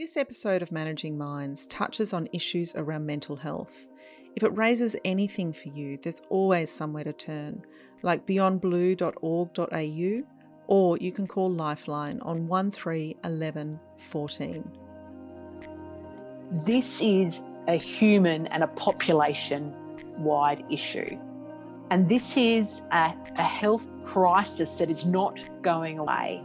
This episode of Managing Minds touches on issues around mental health. If it raises anything for you, there's always somewhere to turn, like beyondblue.org.au, or you can call Lifeline on 1311 14. This is a human and a population wide issue. And this is a, a health crisis that is not going away.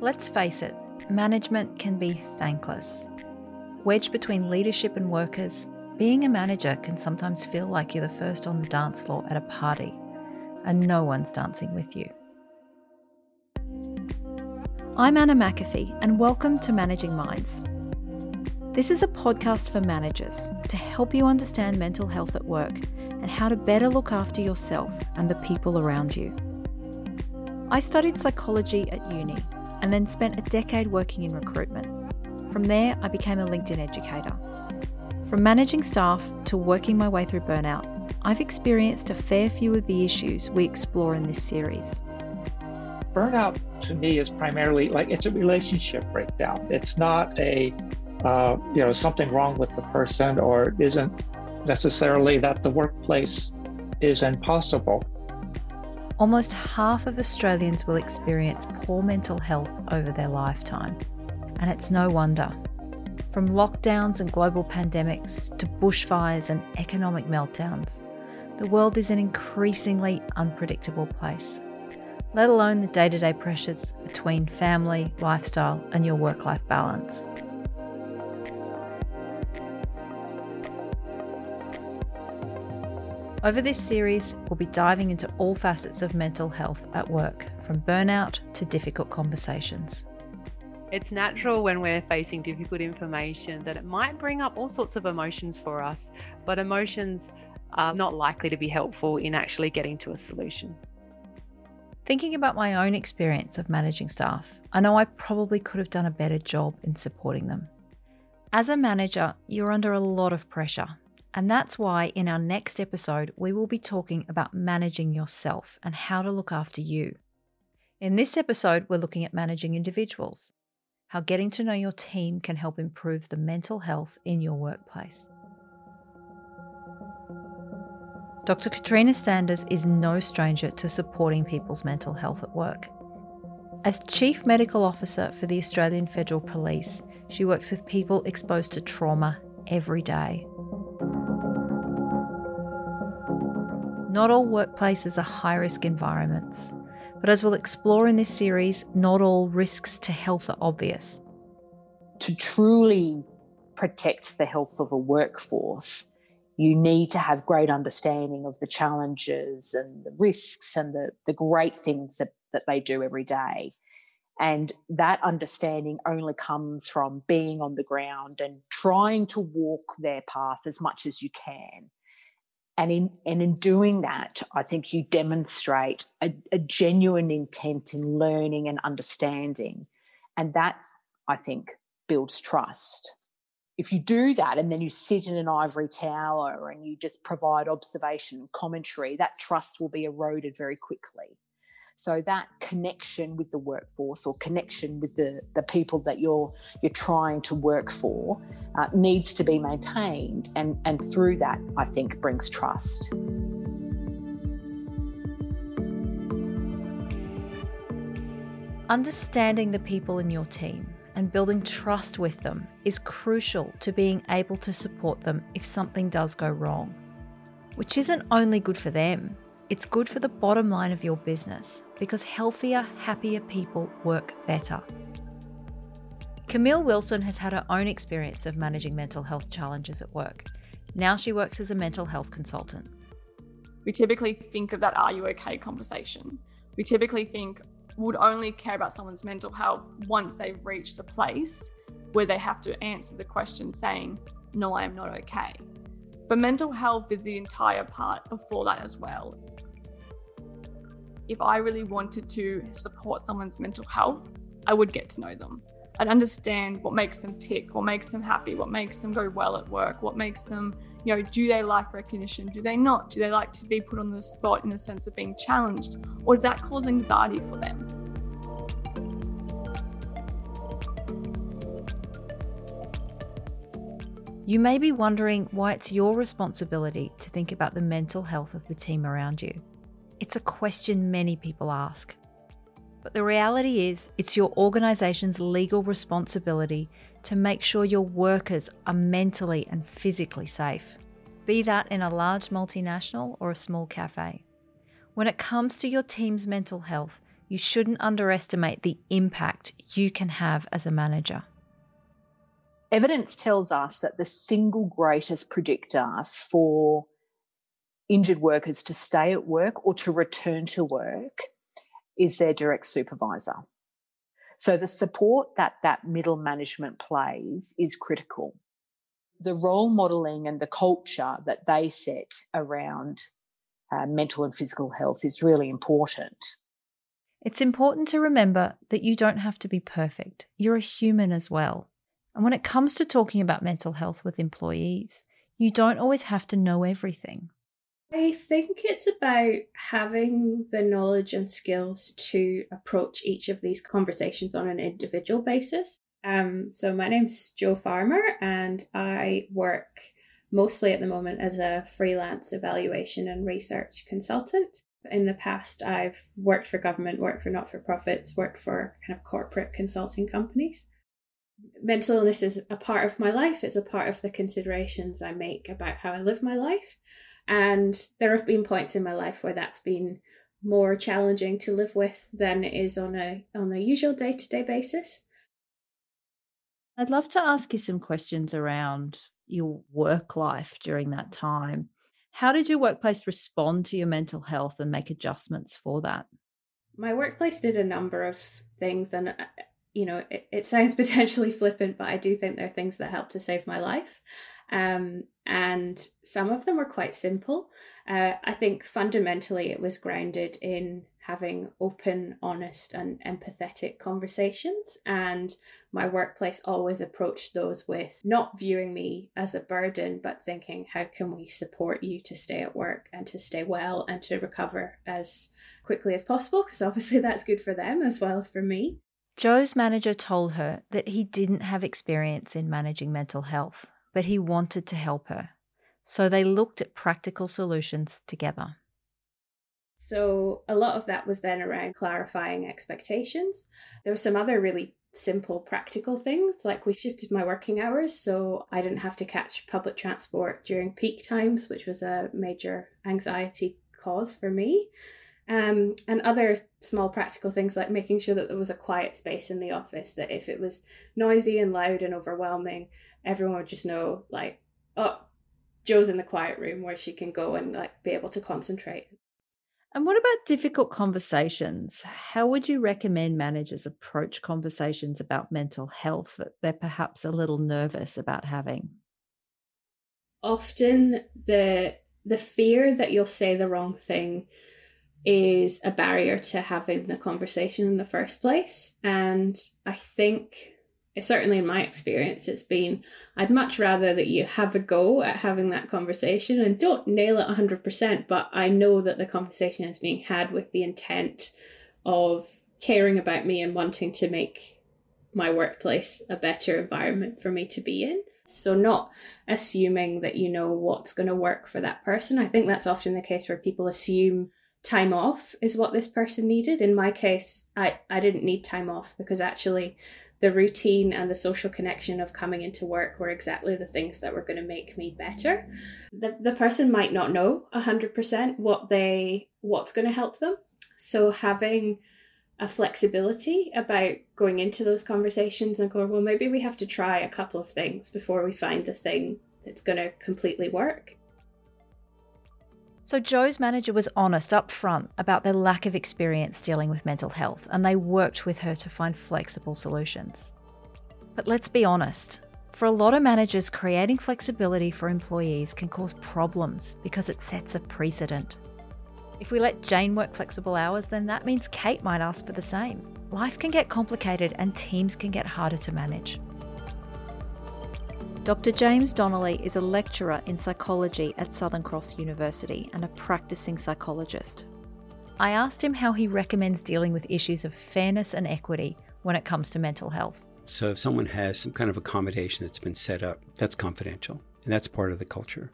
Let's face it, management can be thankless. Wedged between leadership and workers, being a manager can sometimes feel like you're the first on the dance floor at a party and no one's dancing with you. I'm Anna McAfee, and welcome to Managing Minds. This is a podcast for managers to help you understand mental health at work and how to better look after yourself and the people around you. I studied psychology at uni and then spent a decade working in recruitment. From there, I became a LinkedIn educator. From managing staff to working my way through burnout, I've experienced a fair few of the issues we explore in this series. Burnout to me is primarily like it's a relationship breakdown. It's not a uh, you know something wrong with the person or isn't necessarily that the workplace is impossible. Almost half of Australians will experience poor mental health over their lifetime, and it's no wonder. From lockdowns and global pandemics to bushfires and economic meltdowns, the world is an increasingly unpredictable place, let alone the day to day pressures between family, lifestyle, and your work life balance. Over this series, we'll be diving into all facets of mental health at work, from burnout to difficult conversations. It's natural when we're facing difficult information that it might bring up all sorts of emotions for us, but emotions are not likely to be helpful in actually getting to a solution. Thinking about my own experience of managing staff, I know I probably could have done a better job in supporting them. As a manager, you're under a lot of pressure and that's why in our next episode, we will be talking about managing yourself and how to look after you. In this episode, we're looking at managing individuals, how getting to know your team can help improve the mental health in your workplace. Dr. Katrina Sanders is no stranger to supporting people's mental health at work. As Chief Medical Officer for the Australian Federal Police, she works with people exposed to trauma every day. Not all workplaces are high risk environments, but as we'll explore in this series, not all risks to health are obvious. To truly protect the health of a workforce, you need to have great understanding of the challenges and the risks and the, the great things that, that they do every day. And that understanding only comes from being on the ground and trying to walk their path as much as you can. And in, and in doing that, I think you demonstrate a, a genuine intent in learning and understanding. And that, I think, builds trust. If you do that and then you sit in an ivory tower and you just provide observation and commentary, that trust will be eroded very quickly. So that connection with the workforce or connection with the, the people that you're you're trying to work for uh, needs to be maintained, and and through that, I think brings trust. Understanding the people in your team and building trust with them is crucial to being able to support them if something does go wrong, which isn't only good for them, it's good for the bottom line of your business because healthier, happier people work better. Camille Wilson has had her own experience of managing mental health challenges at work. Now she works as a mental health consultant. We typically think of that are you okay conversation. We typically think would only care about someone's mental health once they've reached a place where they have to answer the question saying, No, I am not okay. But mental health is the entire part before that as well if I really wanted to support someone's mental health, I would get to know them. I'd understand what makes them tick, what makes them happy, what makes them go well at work, what makes them, you know, do they like recognition? Do they not? Do they like to be put on the spot in the sense of being challenged? Or does that cause anxiety for them? You may be wondering why it's your responsibility to think about the mental health of the team around you. It's a question many people ask. But the reality is, it's your organisation's legal responsibility to make sure your workers are mentally and physically safe, be that in a large multinational or a small cafe. When it comes to your team's mental health, you shouldn't underestimate the impact you can have as a manager. Evidence tells us that the single greatest predictor for injured workers to stay at work or to return to work is their direct supervisor. So the support that that middle management plays is critical. The role modeling and the culture that they set around uh, mental and physical health is really important. It's important to remember that you don't have to be perfect. You're a human as well. And when it comes to talking about mental health with employees, you don't always have to know everything. I think it's about having the knowledge and skills to approach each of these conversations on an individual basis. Um, so my name's Joe Farmer, and I work mostly at the moment as a freelance evaluation and research consultant. In the past, I've worked for government, worked for not for profits, worked for kind of corporate consulting companies. Mental illness is a part of my life, it's a part of the considerations I make about how I live my life. And there have been points in my life where that's been more challenging to live with than it is on a on a usual day-to-day basis. I'd love to ask you some questions around your work life during that time. How did your workplace respond to your mental health and make adjustments for that? My workplace did a number of things, and uh, you know, it, it sounds potentially flippant, but I do think there are things that help to save my life. Um, and some of them were quite simple. Uh, I think fundamentally it was grounded in having open, honest, and empathetic conversations. And my workplace always approached those with not viewing me as a burden, but thinking, how can we support you to stay at work and to stay well and to recover as quickly as possible? Because obviously that's good for them as well as for me. Joe's manager told her that he didn't have experience in managing mental health but he wanted to help her. So they looked at practical solutions together. So a lot of that was then around clarifying expectations. There were some other really simple practical things like we shifted my working hours so I didn't have to catch public transport during peak times, which was a major anxiety cause for me. Um, and other small practical things like making sure that there was a quiet space in the office, that if it was noisy and loud and overwhelming, everyone would just know, like, oh, Joe's in the quiet room where she can go and like be able to concentrate. And what about difficult conversations? How would you recommend managers approach conversations about mental health that they're perhaps a little nervous about having? Often the the fear that you'll say the wrong thing is a barrier to having the conversation in the first place. And I think, certainly in my experience, it's been I'd much rather that you have a go at having that conversation and don't nail it 100%, but I know that the conversation is being had with the intent of caring about me and wanting to make my workplace a better environment for me to be in. So, not assuming that you know what's going to work for that person. I think that's often the case where people assume time off is what this person needed. In my case, I, I didn't need time off because actually the routine and the social connection of coming into work were exactly the things that were going to make me better. The, the person might not know 100% what they what's going to help them. So having a flexibility about going into those conversations and going, well, maybe we have to try a couple of things before we find the thing that's going to completely work. So Joe's manager was honest up front about their lack of experience dealing with mental health, and they worked with her to find flexible solutions. But let's be honest, for a lot of managers, creating flexibility for employees can cause problems because it sets a precedent. If we let Jane work flexible hours, then that means Kate might ask for the same. Life can get complicated and teams can get harder to manage. Dr. James Donnelly is a lecturer in psychology at Southern Cross University and a practicing psychologist. I asked him how he recommends dealing with issues of fairness and equity when it comes to mental health. So if someone has some kind of accommodation that's been set up, that's confidential and that's part of the culture.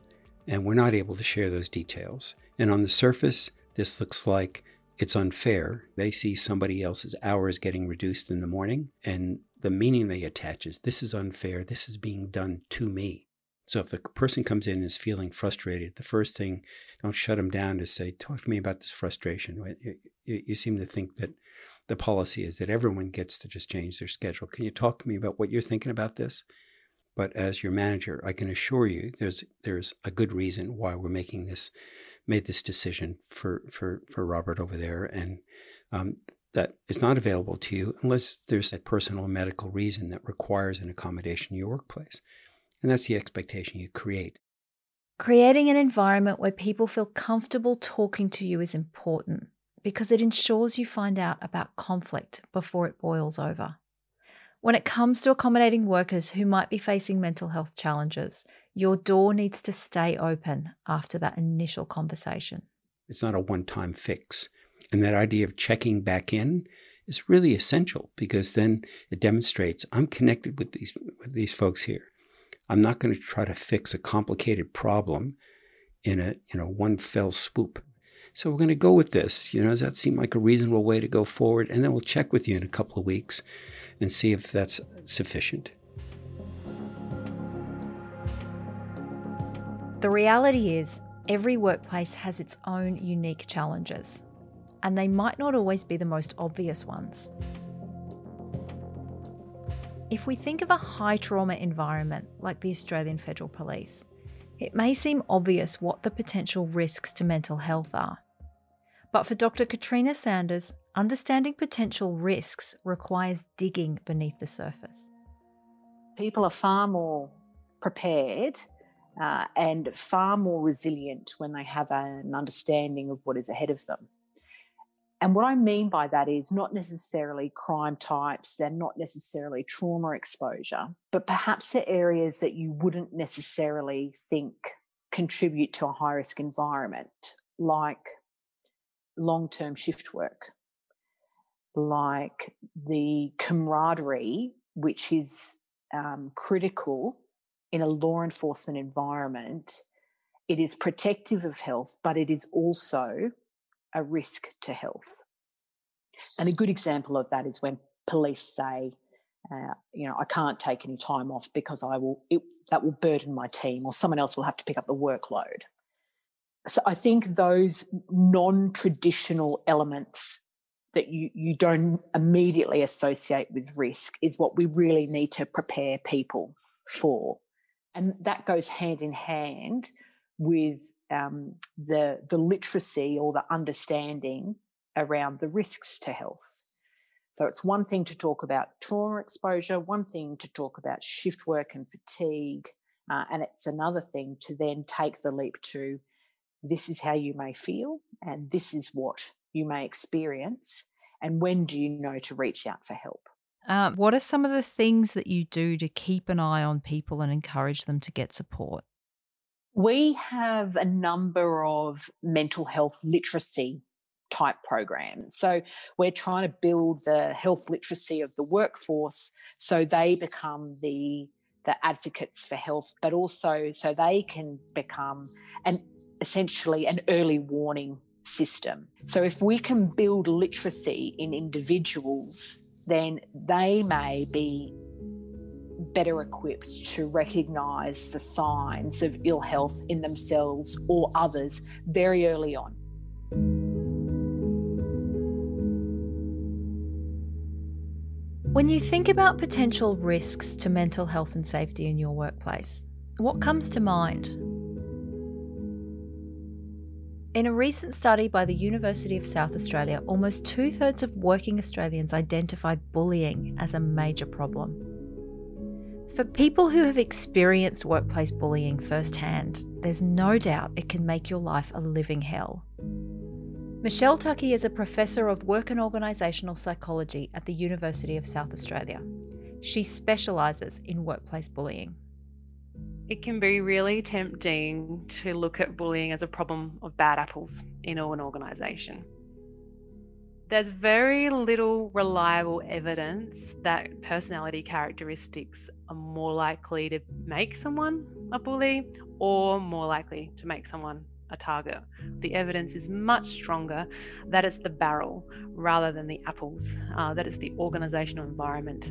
And we're not able to share those details. And on the surface, this looks like it's unfair. They see somebody else's hours getting reduced in the morning, and the meaning they attach is this is unfair. This is being done to me. So if a person comes in and is feeling frustrated, the first thing, don't shut them down to say, talk to me about this frustration. You, seem to think that the policy is that everyone gets to just change their schedule. Can you talk to me about what you're thinking about this? But as your manager, I can assure you there's there's a good reason why we're making this made this decision for for for Robert over there, and um, that is not available to you unless there's a personal medical reason that requires an accommodation in your workplace, and that's the expectation you create. Creating an environment where people feel comfortable talking to you is important because it ensures you find out about conflict before it boils over. When it comes to accommodating workers who might be facing mental health challenges, your door needs to stay open after that initial conversation. It's not a one time fix. And that idea of checking back in is really essential because then it demonstrates I'm connected with these, with these folks here. I'm not going to try to fix a complicated problem in a you know one fell swoop. So we're going to go with this. You know, does that seem like a reasonable way to go forward? And then we'll check with you in a couple of weeks and see if that's sufficient. The reality is, every workplace has its own unique challenges, and they might not always be the most obvious ones. If we think of a high trauma environment like the Australian Federal Police, it may seem obvious what the potential risks to mental health are. But for Dr. Katrina Sanders, understanding potential risks requires digging beneath the surface. People are far more prepared uh, and far more resilient when they have an understanding of what is ahead of them. And what I mean by that is not necessarily crime types and not necessarily trauma exposure, but perhaps the areas that you wouldn't necessarily think contribute to a high risk environment, like long term shift work, like the camaraderie, which is um, critical in a law enforcement environment. It is protective of health, but it is also a risk to health. And a good example of that is when police say, uh, you know, I can't take any time off because I will, it, that will burden my team or someone else will have to pick up the workload. So I think those non traditional elements that you, you don't immediately associate with risk is what we really need to prepare people for. And that goes hand in hand with um, the, the literacy or the understanding around the risks to health. So it's one thing to talk about trauma exposure, one thing to talk about shift work and fatigue, uh, and it's another thing to then take the leap to this is how you may feel and this is what you may experience? And when do you know to reach out for help? Um, what are some of the things that you do to keep an eye on people and encourage them to get support? We have a number of mental health literacy type programs. So we're trying to build the health literacy of the workforce so they become the the advocates for health, but also so they can become an essentially an early warning system. So if we can build literacy in individuals, then they may be better equipped to recognize the signs of ill health in themselves or others very early on. When you think about potential risks to mental health and safety in your workplace, what comes to mind? In a recent study by the University of South Australia, almost two thirds of working Australians identified bullying as a major problem. For people who have experienced workplace bullying firsthand, there's no doubt it can make your life a living hell. Michelle Tuckey is a professor of work and organisational psychology at the University of South Australia. She specialises in workplace bullying. It can be really tempting to look at bullying as a problem of bad apples in an organisation. there's very little reliable evidence that personality characteristics are more likely to make someone a bully or more likely to make someone a target. The evidence is much stronger that it's the barrel rather than the apples, uh, that it's the organizational environment.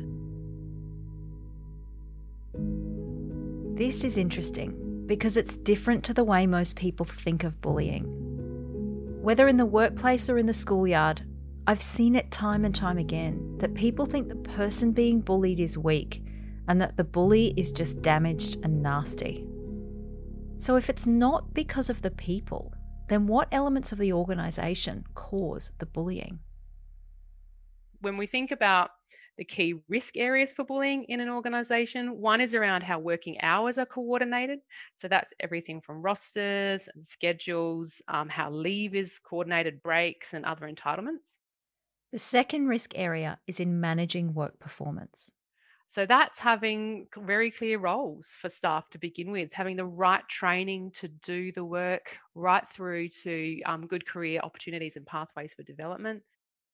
This is interesting because it's different to the way most people think of bullying. Whether in the workplace or in the schoolyard, I've seen it time and time again that people think the person being bullied is weak and that the bully is just damaged and nasty. So, if it's not because of the people, then what elements of the organisation cause the bullying? When we think about the key risk areas for bullying in an organisation, one is around how working hours are coordinated. So, that's everything from rosters and schedules, um, how leave is coordinated, breaks, and other entitlements. The second risk area is in managing work performance. So that's having very clear roles for staff to begin with, having the right training to do the work, right through to um, good career opportunities and pathways for development,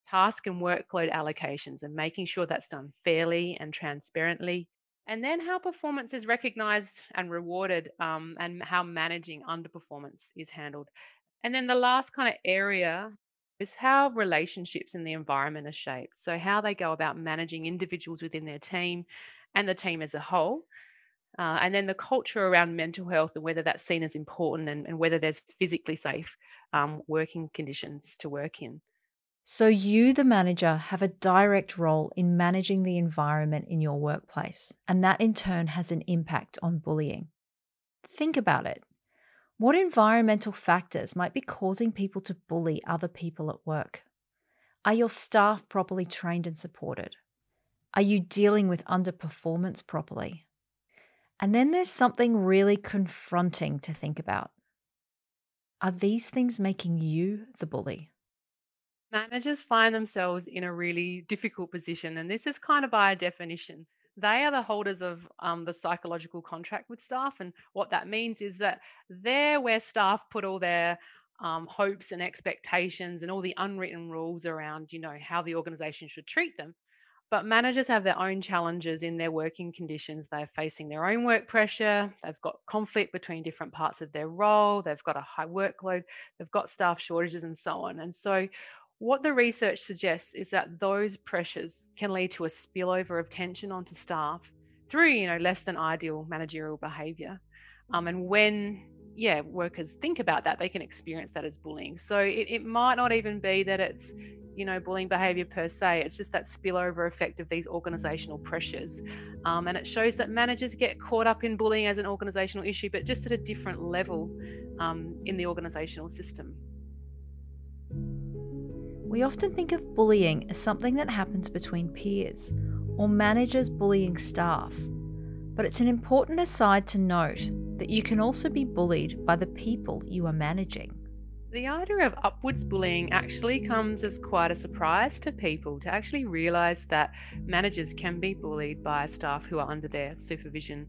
task and workload allocations, and making sure that's done fairly and transparently. And then how performance is recognized and rewarded, um, and how managing underperformance is handled. And then the last kind of area is how relationships in the environment are shaped. So, how they go about managing individuals within their team and the team as a whole. Uh, and then the culture around mental health and whether that's seen as important and, and whether there's physically safe um, working conditions to work in. So, you, the manager, have a direct role in managing the environment in your workplace, and that in turn has an impact on bullying. Think about it. What environmental factors might be causing people to bully other people at work? Are your staff properly trained and supported? Are you dealing with underperformance properly? And then there's something really confronting to think about. Are these things making you the bully? Managers find themselves in a really difficult position, and this is kind of by definition they are the holders of um, the psychological contract with staff. And what that means is that they're where staff put all their um, hopes and expectations and all the unwritten rules around, you know, how the organization should treat them. But managers have their own challenges in their working conditions. They're facing their own work pressure. They've got conflict between different parts of their role. They've got a high workload. They've got staff shortages and so on. And so, what the research suggests is that those pressures can lead to a spillover of tension onto staff through, you know, less than ideal managerial behavior. Um, and when, yeah, workers think about that, they can experience that as bullying. So it, it might not even be that it's, you know, bullying behavior per se. It's just that spillover effect of these organizational pressures. Um, and it shows that managers get caught up in bullying as an organizational issue, but just at a different level um, in the organizational system. We often think of bullying as something that happens between peers or managers bullying staff. But it's an important aside to note that you can also be bullied by the people you are managing. The idea of upwards bullying actually comes as quite a surprise to people to actually realize that managers can be bullied by staff who are under their supervision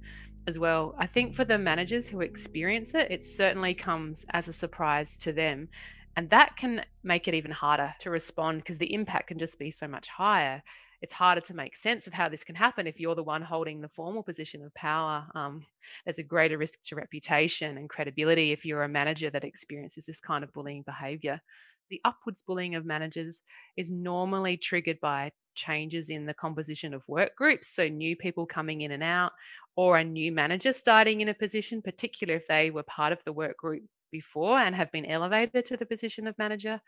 as well. I think for the managers who experience it, it certainly comes as a surprise to them. And that can make it even harder to respond because the impact can just be so much higher. It's harder to make sense of how this can happen if you're the one holding the formal position of power. Um, there's a greater risk to reputation and credibility if you're a manager that experiences this kind of bullying behavior. The upwards bullying of managers is normally triggered by changes in the composition of work groups. So, new people coming in and out, or a new manager starting in a position, particularly if they were part of the work group before and have been elevated to the position of manager.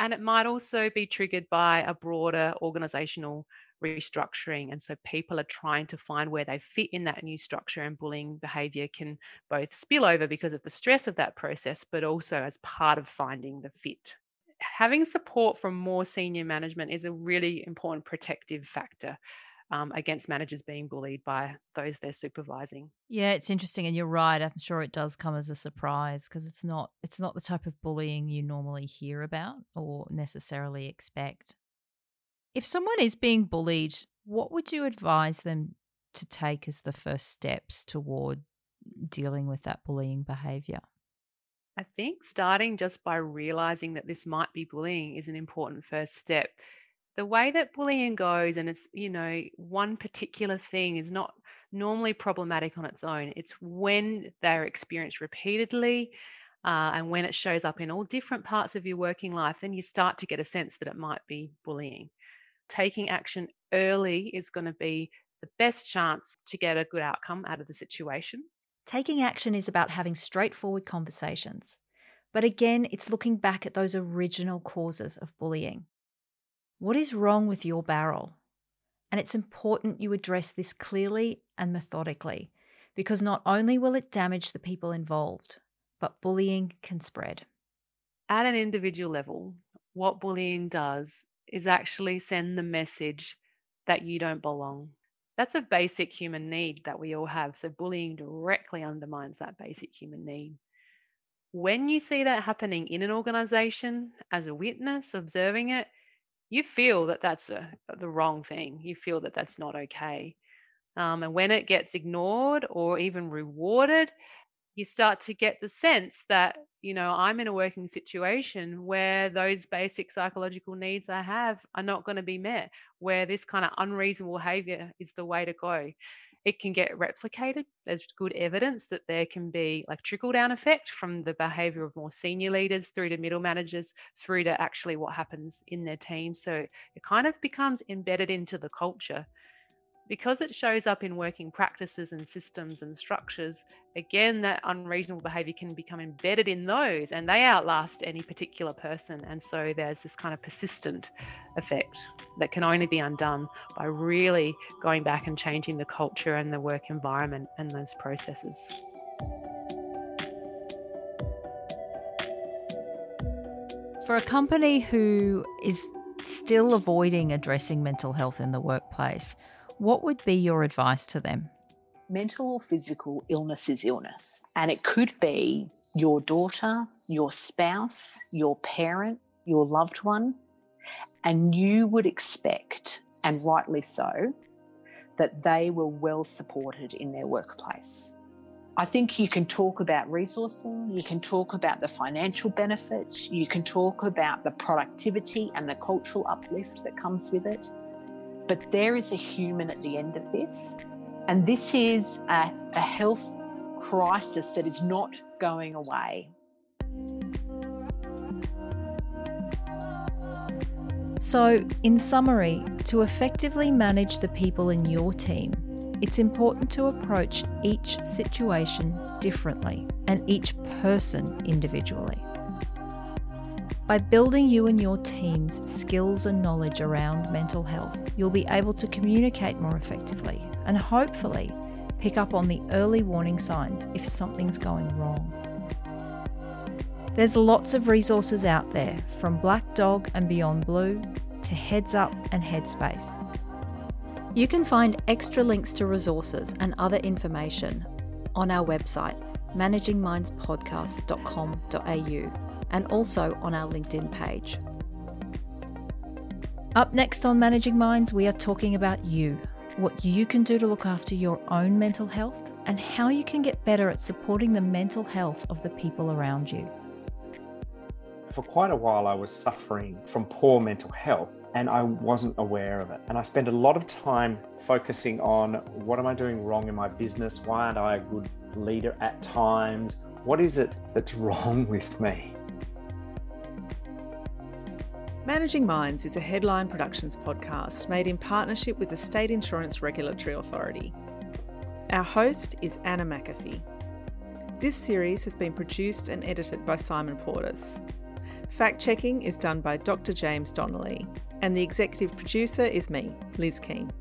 And it might also be triggered by a broader organizational restructuring. And so people are trying to find where they fit in that new structure, and bullying behavior can both spill over because of the stress of that process, but also as part of finding the fit. Having support from more senior management is a really important protective factor um, against managers being bullied by those they're supervising. Yeah, it's interesting, and you're right. I'm sure it does come as a surprise because it's not it's not the type of bullying you normally hear about or necessarily expect. If someone is being bullied, what would you advise them to take as the first steps toward dealing with that bullying behavior? I think starting just by realizing that this might be bullying is an important first step. The way that bullying goes, and it's, you know, one particular thing is not normally problematic on its own. It's when they're experienced repeatedly uh, and when it shows up in all different parts of your working life, then you start to get a sense that it might be bullying. Taking action early is going to be the best chance to get a good outcome out of the situation. Taking action is about having straightforward conversations. But again, it's looking back at those original causes of bullying. What is wrong with your barrel? And it's important you address this clearly and methodically because not only will it damage the people involved, but bullying can spread. At an individual level, what bullying does is actually send the message that you don't belong. That's a basic human need that we all have. So, bullying directly undermines that basic human need. When you see that happening in an organization as a witness, observing it, you feel that that's a, the wrong thing. You feel that that's not okay. Um, and when it gets ignored or even rewarded, you start to get the sense that you know i'm in a working situation where those basic psychological needs i have are not going to be met where this kind of unreasonable behavior is the way to go it can get replicated. There's good evidence that there can be like trickle down effect from the behavior of more senior leaders through to middle managers through to actually what happens in their team. So it kind of becomes embedded into the culture because it shows up in working practices and systems and structures, again, that unreasonable behavior can become embedded in those and they outlast any particular person. And so there's this kind of persistent effect that can only be undone by really going back and changing the culture and the work environment and those processes. For a company who is still avoiding addressing mental health in the workplace, what would be your advice to them? Mental or physical illness is illness, and it could be your daughter, your spouse, your parent, your loved one, and you would expect, and rightly so, that they were well supported in their workplace. I think you can talk about resourcing, you can talk about the financial benefits, you can talk about the productivity and the cultural uplift that comes with it. But there is a human at the end of this. And this is a, a health crisis that is not going away. So, in summary, to effectively manage the people in your team, it's important to approach each situation differently and each person individually. By building you and your team's skills and knowledge around mental health, you'll be able to communicate more effectively and hopefully pick up on the early warning signs if something's going wrong. There's lots of resources out there from Black Dog and Beyond Blue to Heads Up and Headspace. You can find extra links to resources and other information on our website, managingmindspodcast.com.au and also on our LinkedIn page. Up next on Managing Minds, we are talking about you, what you can do to look after your own mental health, and how you can get better at supporting the mental health of the people around you. For quite a while, I was suffering from poor mental health and I wasn't aware of it. And I spent a lot of time focusing on what am I doing wrong in my business? Why aren't I a good leader at times? What is it that's wrong with me? Managing Minds is a headline productions podcast made in partnership with the State Insurance Regulatory Authority. Our host is Anna McAfee. This series has been produced and edited by Simon Portis. Fact checking is done by Dr. James Donnelly, and the executive producer is me, Liz Keane.